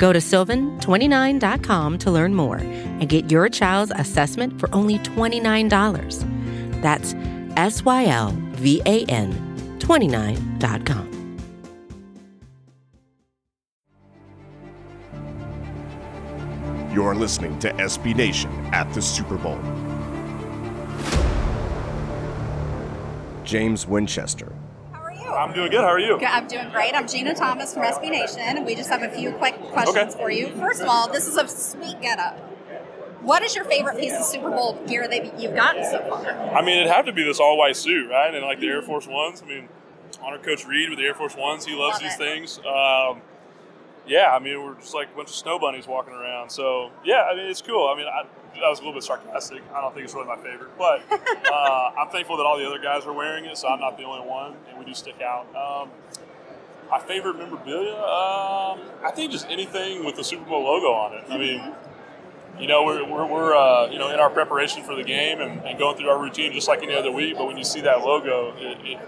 Go to sylvan29.com to learn more and get your child's assessment for only $29. That's S Y L V A N 29.com. You're listening to SB Nation at the Super Bowl. James Winchester. How are you? I'm doing good. How are you? Good, I'm doing great. I'm Gina Thomas from SB Nation, and we just have a few quick questions Okay. for you. First of all, this is a sweet getup. What is your favorite piece of Super Bowl gear that you've gotten so far? I mean, it'd have to be this all white suit, right? And like the Air Force Ones. I mean, honor Coach Reid with the Air Force Ones. He loves Love these it. things. Um, yeah, I mean, we're just like a bunch of snow bunnies walking around. So yeah, I mean, it's cool. I mean, I, that was a little bit sarcastic. I don't think it's really my favorite, but uh, I'm thankful that all the other guys are wearing it, so I'm not the only one, and we do stick out. Um, my favorite memorabilia, um, I think just anything with the Super Bowl logo on it. I mean, you know, we're, we're, we're uh, you know, in our preparation for the game and, and going through our routine just like any other week. But when you see that logo, it, it,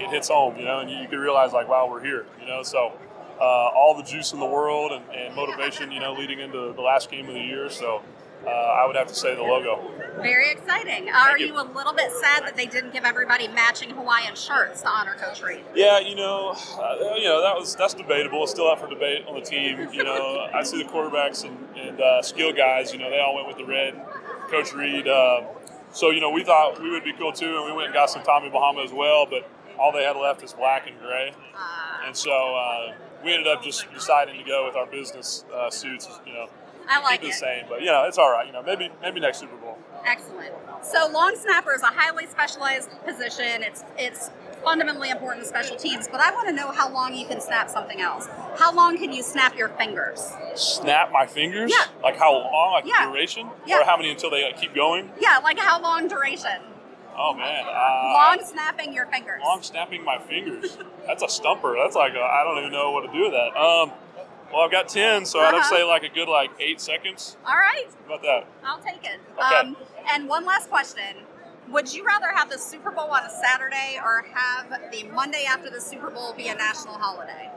it hits home, you know, and you, you can realize, like, wow, we're here, you know. So uh, all the juice in the world and, and motivation, you know, leading into the last game of the year. So uh, I would have to say the logo. Very exciting. Are you. you a little bit sad that they didn't give everybody matching Hawaiian shirts to honor Coach Reid? Yeah, you know, uh, you know that was that's debatable. It's still up for debate on the team. You know, I see the quarterbacks and, and uh, skill guys. You know, they all went with the red. Coach Reid. Uh, so you know, we thought we would be cool too, and we went and got some Tommy Bahama as well. But all they had left is black and gray, Uh, and so uh, we ended up just deciding to go with our business uh, suits. You know, I like keep it the same. But you know, it's all right. You know, maybe maybe next Super Bowl. Excellent. So long snapper is a highly specialized position. It's it's fundamentally important to special teams, but I want to know how long you can snap something else. How long can you snap your fingers? Snap my fingers. Yeah. Like how long? Like Yeah. duration? Yeah. Or how many until they like, keep going? Yeah, like how long duration? Oh man. Uh, Long snapping your fingers. long snapping my fingers. That's a stumper. That's like I I don't even know what to do with that. Um, well, I've got ten, so I'd have to Uh-huh. say like a good like eight seconds. All right, How about that? I'll take it. Okay. Um, and one last question. Would you rather have the Super Bowl on a Saturday or have the Monday after the Super Bowl be a national holiday?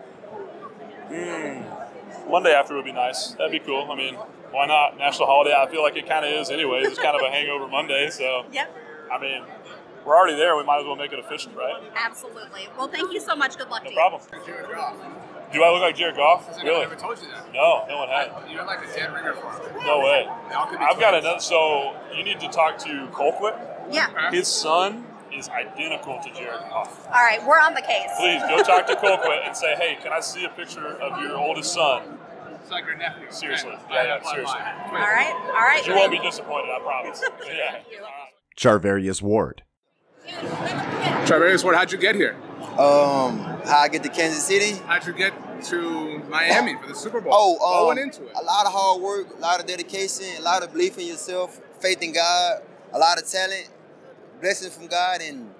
One day after would be nice. That'd be cool. I mean, why not? National holiday. I feel like it kind of is anyways. It's kind of a hangover Monday, so Yep, I mean, we're already there. We might as well make it official, right? absolutely. Well, thank you so much. Good luck No to you. problem. Do I look like Jared Goff? I Really? never told you that. No, no one has. You're like a dead ringer for him. No way. Y'all could be I've got twins. another. So you need to talk to Colquitt. Yeah. His son is identical to Jared Goff. All right, we're on the case. Please go talk to Colquitt and say, hey, can I see a picture of your oldest son? It's like your nephew. Seriously. Okay. Yeah, I yeah, seriously. All right, all right. You won't be disappointed, I promise. yeah. Charvarius Ward. Travis, Ward, How'd you get here? Um, how I get to Kansas City? How'd you get to Miami for the Super Bowl? Oh, what um, went into it? a lot of hard work, a lot of dedication, a lot of belief in yourself, faith in God, a lot of talent, blessings from God, and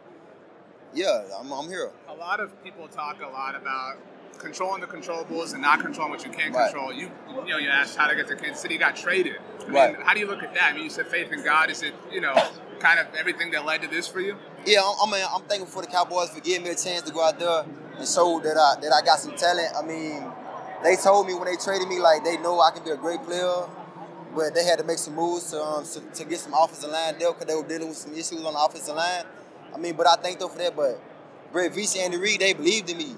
yeah, I'm, I'm here. A lot of people talk a lot about controlling the controllables and not controlling what you can't Right. control. You, you know, you asked how to get to Kansas City, you got traded. I mean, Right. How do you look at that? I mean, you said faith in God. Is it, you know, kind of everything that led to this for you? Yeah, I'm, I'm, I'm thankful for the Cowboys for giving me a chance to go out there and show that I that I got some talent. I mean, they told me when they traded me like they know I can be a great player, but they had to make some moves to um, to, to get some offensive line depth because they were dealing with some issues on the offensive line. I mean, but I thank them for that. But Brett Veach and Andy Reid, they believed in me.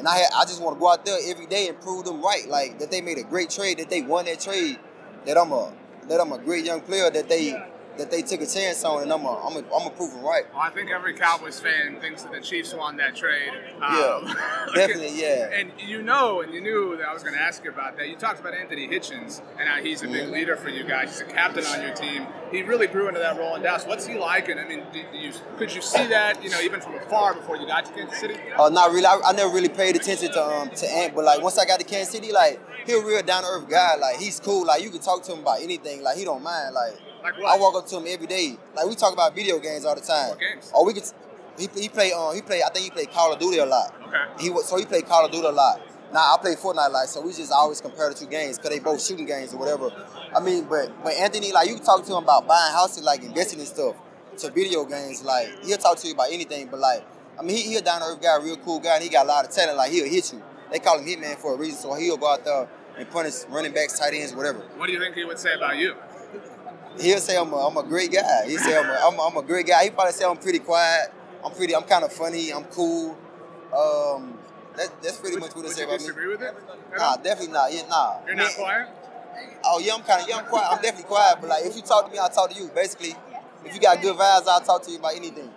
And I had, I just want to go out there every day and prove them right, like that they made a great trade, that they won that trade, that I'm a that I'm a great young player, that they that they took a chance on, and I'm a, I'm a, I'm a prove them right. Well, I think every Cowboys fan thinks that the Chiefs won that trade. Yeah, definitely, yeah. And you know, and you knew that I was going to ask you about that. You talked about Anthony Hitchens and how he's a big Mhm. leader for you guys. He's a captain on your team. He really grew into that role in Dallas. What's he like? And I mean, you, could you see that, you know, even from afar before you got to Kansas City? Uh, not really. I, I never really paid attention to um to Ant, but like once I got to Kansas City, like he a real down to earth guy. Like he's cool. Like you can talk to him about anything. Like he don't mind. Like, Like I walk up to him every day. Like we talk about video games all the time. What games? Or we could. He, he play um he play I think he played Call of Duty a lot. Okay. He so he played Call of Duty a lot. Now I play Fortnite a lot, so we just always compare the two games because they both shooting games or whatever. I mean, but but Anthony, like you can talk to him about buying houses, like investing in stuff, to video games. Like he'll talk to you about anything. But like, I mean, he, he a down to earth guy, real cool guy, and he got a lot of talent. Like he'll hit you. They call him Hitman for a reason, so he'll go out there and punish running backs, tight ends, whatever. What do you think he would say about you? He'll say I'm a, I'm a great guy. He say I'm a, I'm, a, I'm a great guy. He probably say I'm pretty quiet. I'm pretty. I'm kind of funny. I'm cool. Um, that, that's pretty much what he Would say about me. disagree with it? Nah, definitely not. Yeah, nah. You're not Man, quiet? Oh yeah, I'm kind of yeah, I'm quiet. I'm definitely quiet. But like, if you talk to me, I'll talk to you. Basically, if you got good vibes, I'll talk to you about anything.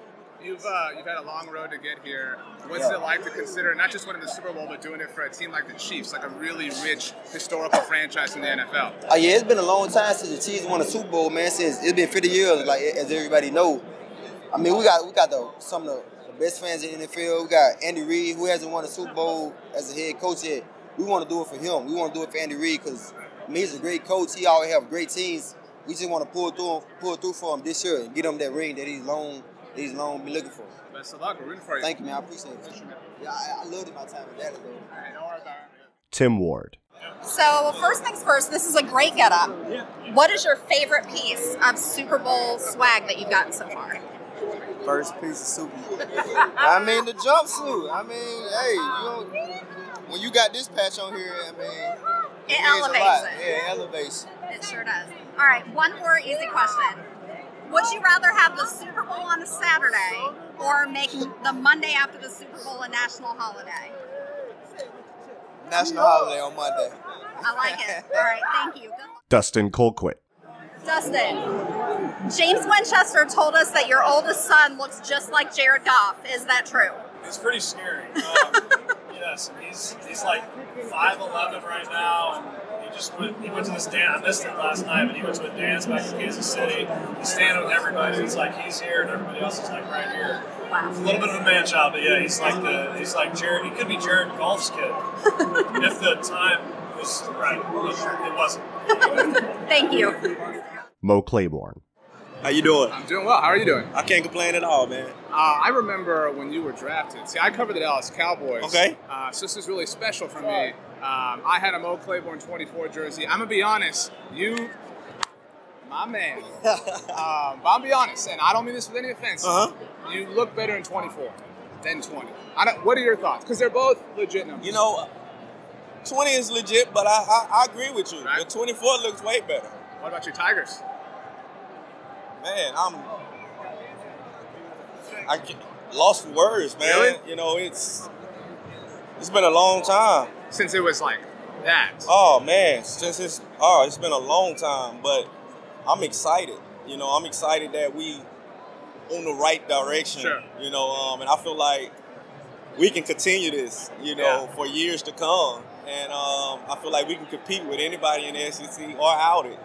You've uh, you've had a long road to get here. What's Yeah. it like to consider not just winning the Super Bowl, but doing it for a team like the Chiefs, like a really rich historical franchise in the NFL? Oh yeah, it's been a long time since the Chiefs won a Super Bowl, man. Since it's been 50 years, like as everybody know. I mean, we got we got the some of the, the best fans in the NFL. We got Andy Reid, who hasn't won a Super Bowl as a head coach yet. We want to do it for him. We want to do it for Andy Reid because I mean, he's a great coach. He always have great teams. We just want to pull through pull through for him this year and get him that ring that he's long that he's long been looking for. Best of luck. We're rooting for you. Thank you, man. I appreciate it. Yeah, I, I loved my time in Dallas, though. Don't worry about it. Tim Ward. So first things first, this is a great getup. What is your favorite piece of Super Bowl swag that you've gotten so far? First piece of super. Bowl. I mean the jumpsuit. I mean, hey, you know, when you got this patch on here, I mean, It means a elevates lot. it. Yeah, it elevates. It sure does. All right, one more easy question. Would you rather have the Super Bowl on a Saturday or make the Monday after the Super Bowl a national holiday? National holiday on Monday. I like it. All right, thank you. Dustin Colquitt. Dustin, James Winchester told us that your oldest son looks just like Jared Goff. Is that true? It's pretty scary. Um, yes, he's he's like five eleven right now, and he just went. He went to this dance. I missed it last night, but he went to a dance back in Kansas City. He's standing with everybody. It's like he's here, and everybody else is like right here. It's a little bit of a man child, but yeah, he's like the he's like Jared. He could be Jared Goff's kid if the time was right. It wasn't. Thank you. Mo Claiborne. How you doing? I'm doing well. How are you doing? I can't complain at all, man. Uh, I remember when you were drafted. See, I covered the Dallas Cowboys. Okay. Uh, so this is really special for me. Um, I had a Mo Claiborne 24 jersey. I'm gonna be honest. You, my man. um, but I'll be honest, and I don't mean this with any offense. Uh-huh. You look better in 24 than 20. I don't, what are your thoughts? Because they're both legit numbers. You know, 20 is legit, but I I, I agree with you. The 24 looks way better. What about your Tigers? Man, I'm I lost words, man. Really? You know, it's it's been a long time. Since it was like that. Oh man, since it's oh, it's been a long time, but I'm excited. You know, I'm excited that we on the right direction. Sure. You know, um, and I feel like we can continue this. You know, for years to come, and um, I feel like we can compete with anybody in the SEC or out it.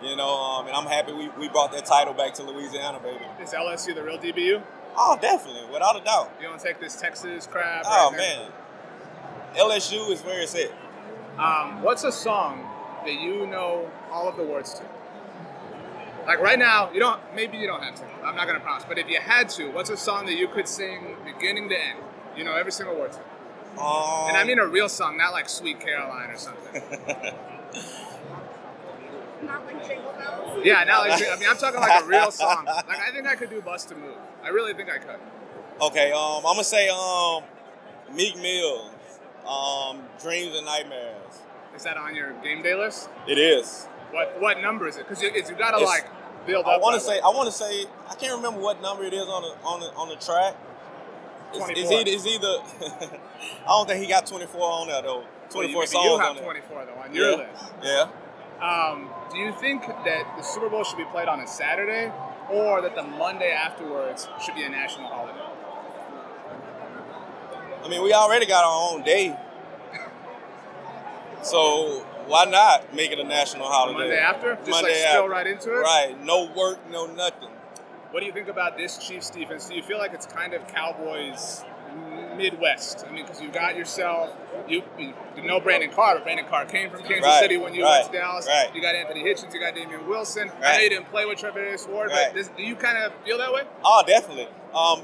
You know, um, and I'm happy we, we brought that title back to Louisiana, baby. Is LSU the real DBU? Oh, definitely, without a doubt. You don't take this Texas crap? Oh right man, LSU is where it's at. Um, what's a song that you know all of the words to? Like right now, you don't. Maybe you don't have to. I'm not gonna promise. But if you had to, what's a song that you could sing beginning to end? You know every single word to. Um, And I mean a real song, not like Sweet Caroline or something. Not like Jingle Bells. yeah, not like. I mean, I'm talking like a real song. Like I think I could do "Bust a Move." I really think I could. Okay, um, I'm gonna say um, Meek Mill, um, Dreams and Nightmares. Is that on your game day list? It is. What what number is it? Because you, it's- you gotta like build up. I want to say. I want to say. I can't remember what number it is on the on the on the track. It's, it's 24. either. It's either I don't think he got 24 on there though. 24 Well, you, songs you have 24 though on your yeah. list. Yeah. Um, do you think that the Super Bowl should be played on a Saturday, or that the Monday afterwards should be a national holiday? I mean, we already got our own day, so why not make it a national holiday? Monday after, just Monday like spill right into it. Right, no work, no nothing. What do you think about this Chiefs defense? Do you feel like it's kind of Cowboys Midwest? I mean, because you got yourself, you, you know Brandon Carr, but Brandon Carr came from Kansas Right, City when you right, went to Dallas. right. You got Anthony Hitchens, you got Damien Wilson. I know Right. you didn't play with Trevor Ward, Right. but this, do you kind of feel that way? Oh, definitely. Um,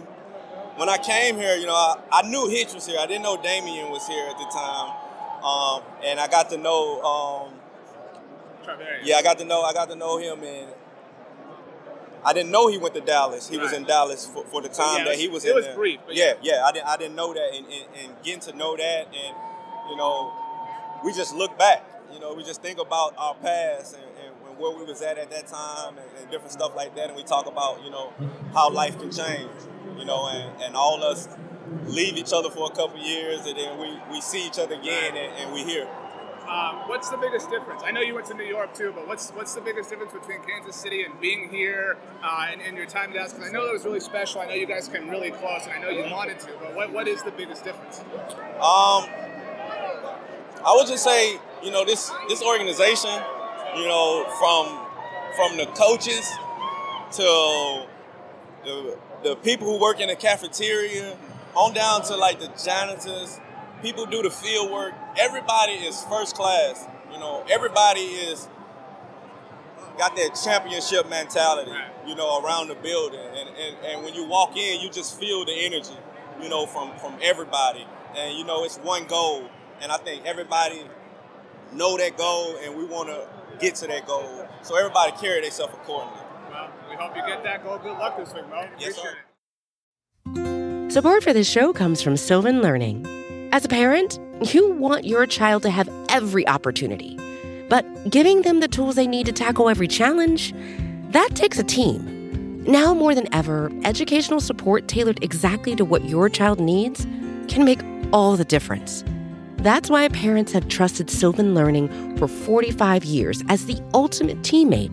when I came here, you know, I, I knew Hitch was here. I didn't know Damien was here at the time, um, and I got to know. Um, yeah, I got to know. I got to know him, and I didn't know he went to Dallas. He was in Dallas for, for the time yeah, that he was it in was there. brief, but yeah, yeah, I didn't. I didn't know that, and, and, and getting to know that, and you know, we just look back. You know, we just think about our past and, and, and where we was at at that time, and, and different stuff like that, and we talk about you know how life can change. You know, and, and all us leave each other for a couple years, and then we, we see each other again, and, and we here. Um, what's the biggest difference? I know you went to New York too, but what's what's the biggest difference between Kansas City and being here uh, and, and your time in Dallas? Because I know that was really special. I know you guys came really close, and I know you wanted to. But what, what is the biggest difference? Um, I would just say, you know, this this organization, you know, from from the coaches to the the people who work in the cafeteria, on down to like the janitors, people do the field work. Everybody is first class. You know, everybody is got that championship mentality, you know, around the building. And, and, and when you walk in, you just feel the energy, you know, from, from everybody. And, you know, it's one goal. And I think everybody know that goal and we want to get to that goal. So everybody carry themselves accordingly. Well, we hope you get that goal. Good luck this week, Mo. Yes, Appreciate sir. it. Support for this show comes from Sylvan Learning. As a parent, you want your child to have every opportunity, but giving them the tools they need to tackle every challenge, that takes a team. Now more than ever, educational support tailored exactly to what your child needs can make all the difference. That's why parents have trusted Sylvan Learning for 45 years as the ultimate teammate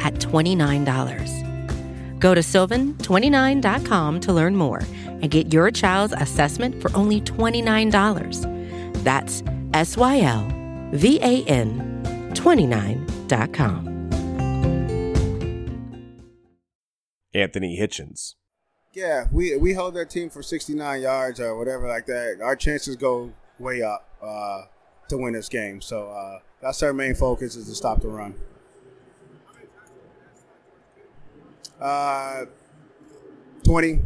at $29. Go to sylvan29.com to learn more and get your child's assessment for only $29. That's S Y L V A N 29.com. Anthony Hitchens. Yeah, we we hold their team for 69 yards or whatever like that. Our chances go way up uh, to win this game. So uh, that's our main focus is to stop the run. Uh, 20.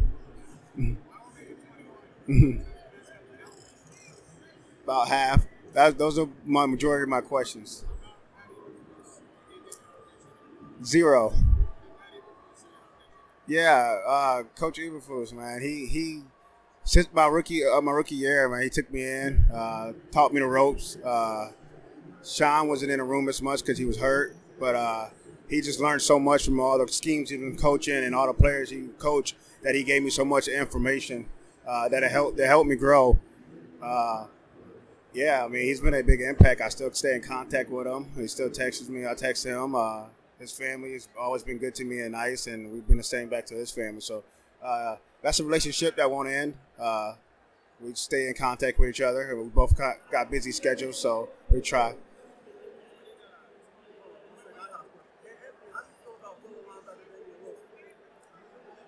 About half. That, those are my majority of my questions. Zero. Yeah, uh, Coach Eberflus, man. He he since my rookie uh, my rookie year, man, he took me in, uh, taught me the ropes. Uh, Sean wasn't in the room as much because he was hurt, but uh, he just learned so much from all the schemes he's been coaching and all the players he coached that he gave me so much information uh, that helped that helped me grow. Uh, yeah, I mean he's been a big impact. I still stay in contact with him. He still texts me. I text him. Uh, his family has always been good to me and nice, and we've been the same back to his family. So uh, that's a relationship that won't end. Uh, we stay in contact with each other. We both got, got busy schedules, so we try.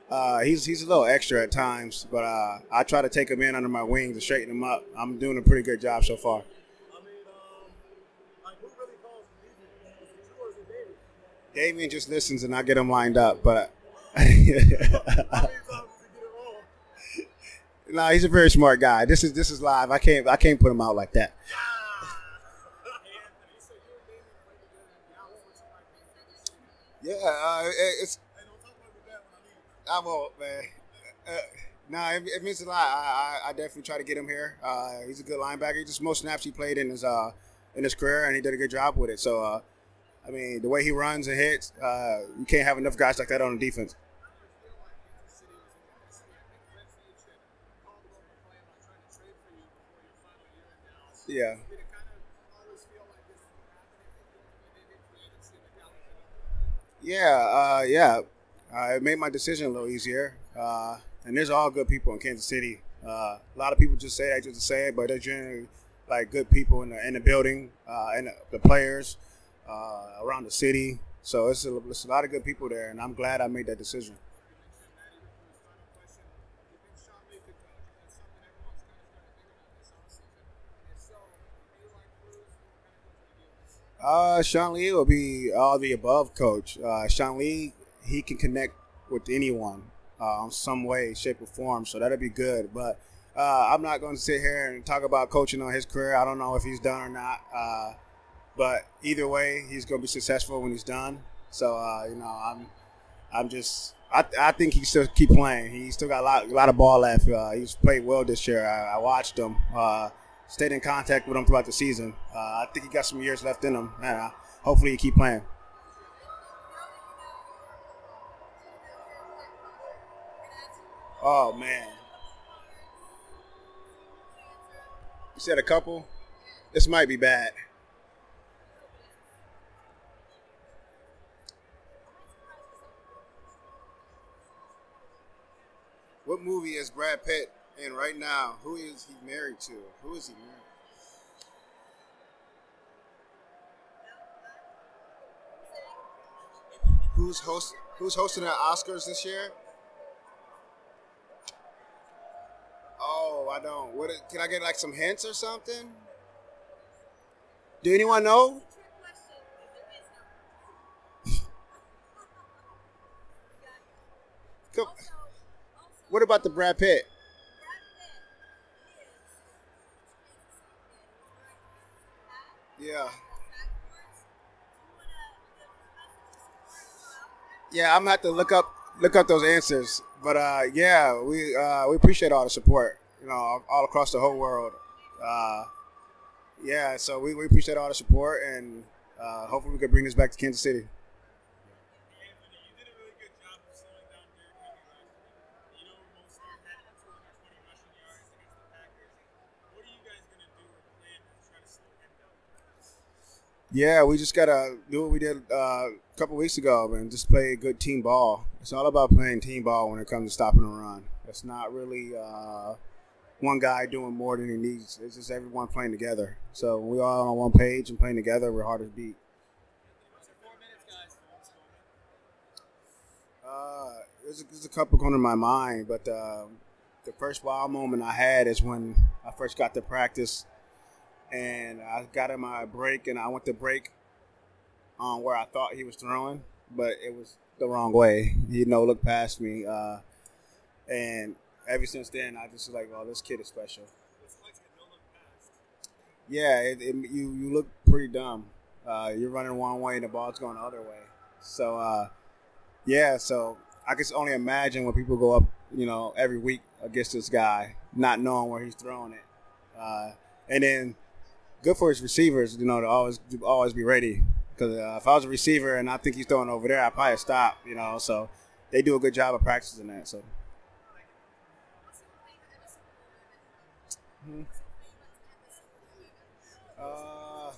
Uh, he's he's a little extra at times, but uh, I try to take him in under my wings and straighten him up. I'm doing a pretty good job so far. Damien just listens and I get him lined up, but no, he's a very smart guy. This is this is live. I can't I can't put him out like that. Yeah, uh, it's. I won't, man. Uh, nah, it, it means a lot. I, I, I definitely try to get him here. Uh, he's a good linebacker. Just most snaps he played in his uh, in his career, and he did a good job with it. So, uh, I mean, the way he runs and hits, uh, you can't have enough guys like that on the defense. Yeah. Yeah, uh, yeah. Uh, it made my decision a little easier. Uh, and there's all good people in Kansas City. Uh, a lot of people just say that just to say it, but they're generally like good people in the in the building, uh, and the, the players uh, around the city. So it's a, it's a lot of good people there, and I'm glad I made that decision. Uh, Sean Lee will be all the above coach. Uh, Sean Lee, he can connect with anyone uh, some way, shape, or form. So that'll be good. But uh, I'm not going to sit here and talk about coaching on his career. I don't know if he's done or not. Uh, but either way, he's going to be successful when he's done. So uh, you know, I'm, I'm just. I, I think he still keep playing. He still got a lot, a lot of ball left. Uh, he's played well this year. I, I watched him. Uh, stayed in contact with him throughout the season. I think he got some years left in him, and hopefully he keep playing. Oh man, you said a couple. This might be bad. What movie is Brad Pitt in right now? Who is he married to? Who is he married? Who's host? Who's hosting the Oscars this year? I don't. What? Can I get like some hints or something? Do anyone know? Come- What about the Brad Pitt? Yeah. Yeah, I'm gonna have to look up look up those answers. But uh, yeah, we uh, we appreciate all the support, you know, all, across the whole world. Uh, yeah, so we, we appreciate all the support, and uh, hopefully we can bring this back to Kansas City. Yeah, we just gotta do what we did uh, a couple weeks ago, and just play good team ball. It's all about playing team ball when it comes to stopping a run. It's not really uh, one guy doing more than he needs. It's just everyone playing together. So we all on one page and playing together, we're hard to beat. Uh, there's, a, there's a couple going to my mind, but uh, the first wild moment I had is when I first got to practice and I got in my break and I went to break on where I thought he was throwing, but it was the wrong way. He no look past me, uh, and ever since then I just was like, "Oh, this kid is special." Yeah, it, it, you you look pretty dumb. Uh, you're running one way and the ball's going the other way. So uh, yeah, so I can only imagine when people go up, you know, every week against this guy, not knowing where he's throwing it, uh, and then good for his receivers, you know, to always always be ready. Because uh, if I was a receiver and I think he's throwing over there, I'd probably stop, you know. So they do a good job of practicing that. So. Mhm. Uh,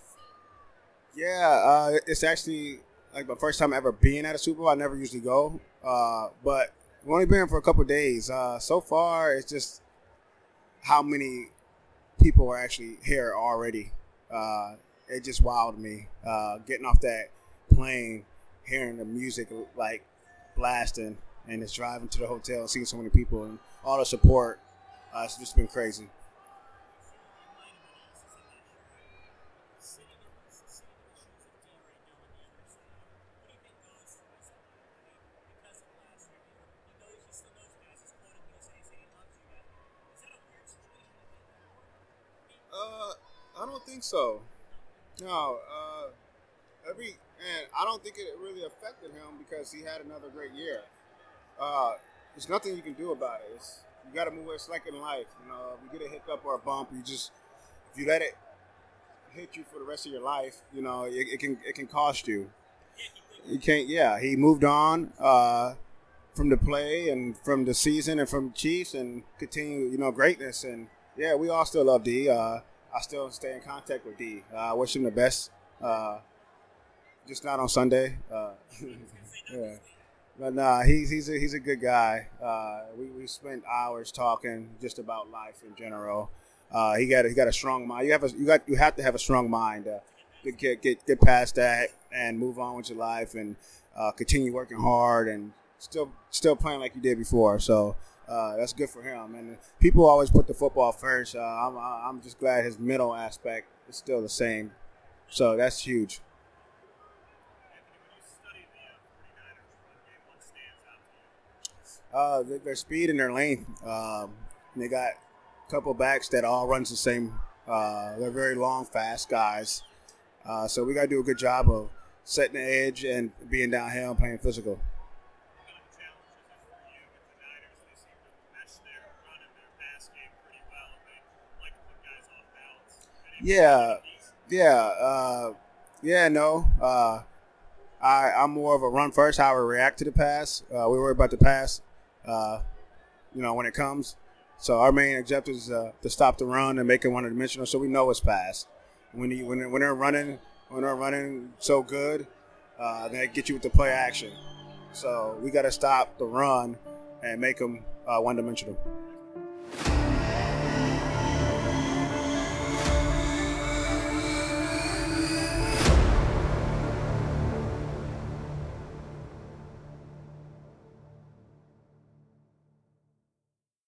yeah, uh, it's actually like my first time ever being at a Super Bowl. I never usually go, uh, but we've only been for a couple days. Uh, so far, it's just how many people are actually here already. Uh, it just wowed me. Uh, getting off that plane, hearing the music like blasting, and just driving to the hotel seeing so many people and all the support. Uh, it's just been crazy. Uh, I don't think so. No. Uh, every and I don't think it really affected him because he had another great year. Uh, there's nothing you can do about it. It's, you got to move. It's like in life, you know. If you get a hiccup or a bump, you just if you let it hit you for the rest of your life, you know, it, it can it can cost you. You can't. Yeah, he moved on uh, from the play and from the season and from Chiefs and continue, you know, greatness. And yeah, we all still love D. Uh, I still stay in contact with D. Uh, I wish him the best. Uh, just not on Sunday. Uh, yeah. But nah, he's he's a, he's a good guy. Uh, we we spent hours talking just about life in general. Uh, he got he got a strong mind. You have a you got you have to have a strong mind to get get get past that and move on with your life and continue working hard and still still playing like you did before. So. Uh, that's good for him, and people always put the football first. Uh, I'm, I'm just glad his mental aspect is still the same, so that's huge. Uh, their speed and their length. Um, they got a couple backs that all runs the same. Uh, they're very long, fast guys. Uh, so we got to do a good job of setting the edge and being downhill and playing physical. Yeah, yeah, uh, yeah. No, uh, I I'm more of a run first. How I react to the pass. Uh, we worry about the pass uh, you know, when it comes. So our main objective is uh, to stop the run and make it one dimensional, so we know it's fast. When you, when when they're running when they're running so good, uh, they get you with the play action. So we got to stop the run and make them uh, one dimensional.